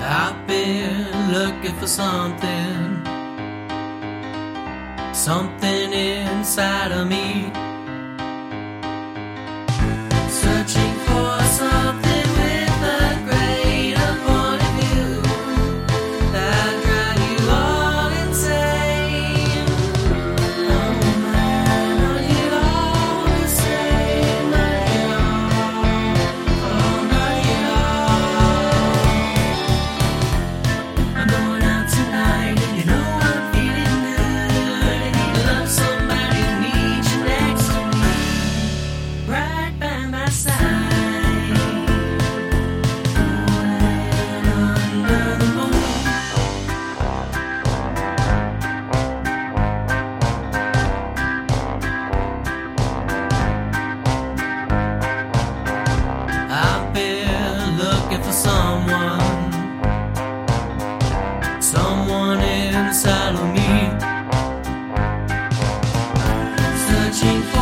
I've been looking for something, something inside of me. 萨洛米，色情。